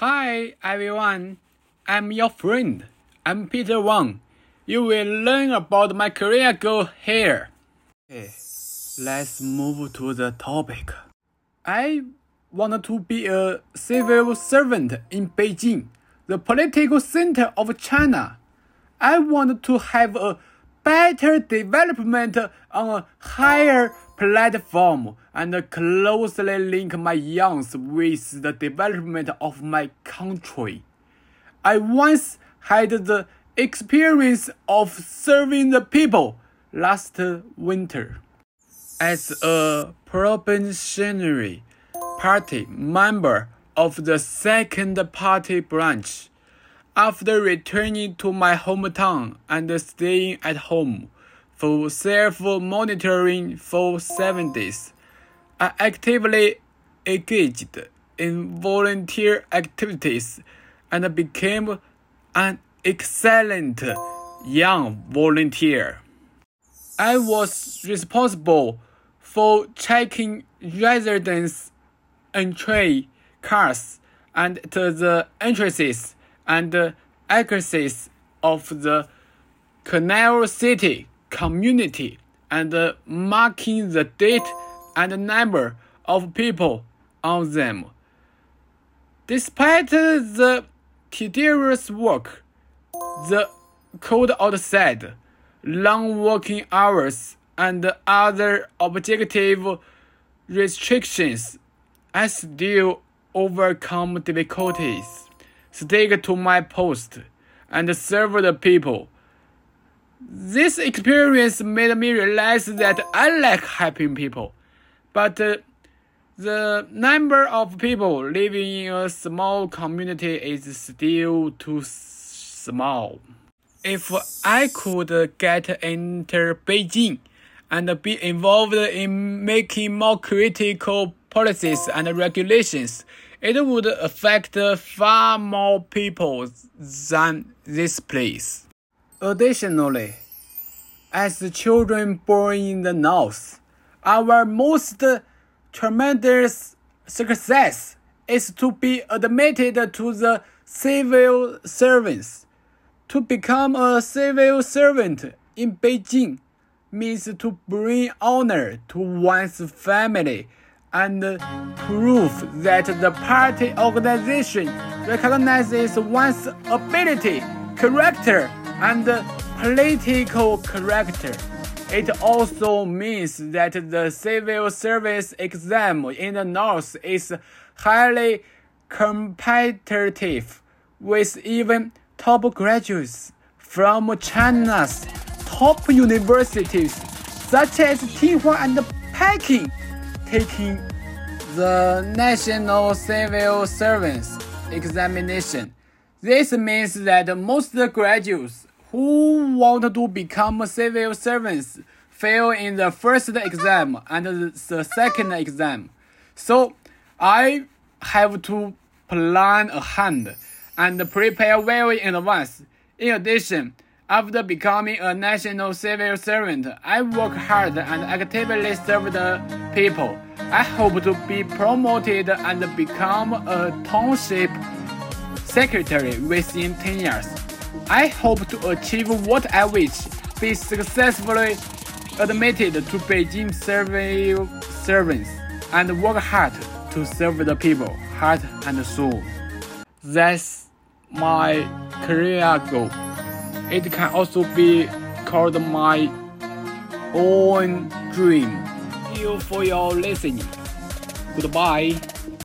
Hi everyone, I'm your friend. I'm Peter Wang. You will learn about my career goal here. Okay, let's move to the topic. I want to be a civil servant in Beijing, the political center of China. I want to have a better development on a higher platform and closely link my youngs with the development of my country. I once had the experience of serving the people last winter as a probationary party member of the second party branch. After returning to my hometown and staying at home for self-monitoring for seven days, I actively engaged in volunteer activities and became an excellent young volunteer. I was responsible for checking residents' entry cards and the entrances and accesses of the Canal City community and marking the date and number of people on them. Despite the tedious work, the cold outside, long working hours, and other objective restrictions, I still overcome difficulties stick to my post, and serve the people. This experience made me realize that I like helping people, but uh, the number of people living in a small community is still too small. If I could get into Beijing and be involved in making more critical policies and regulations, it would affect far more people than this place. Additionally, as children born in the North, our most tremendous success is to be admitted to the civil service. To become a civil servant in Beijing means to bring honor to one's family and prove that the party organization recognizes one's ability, character, and political character. It also means that the civil service exam in the North is highly competitive, with even top graduates from China's top universities, such as Tsinghua and Peking taking the National Civil Service examination. This means that most graduates who want to become civil servants fail in the first exam and the second exam. So I have to plan ahead and prepare well in advance. In addition, after becoming a national civil servant, I work hard and actively serve the people. I hope to be promoted and become a township secretary within 10 years. I hope to achieve what I wish, be successfully admitted to Beijing civil servants, and work hard to serve the people, heart and soul. That's my career goal. It can also be called my own dream. Thank you for your listening. Goodbye.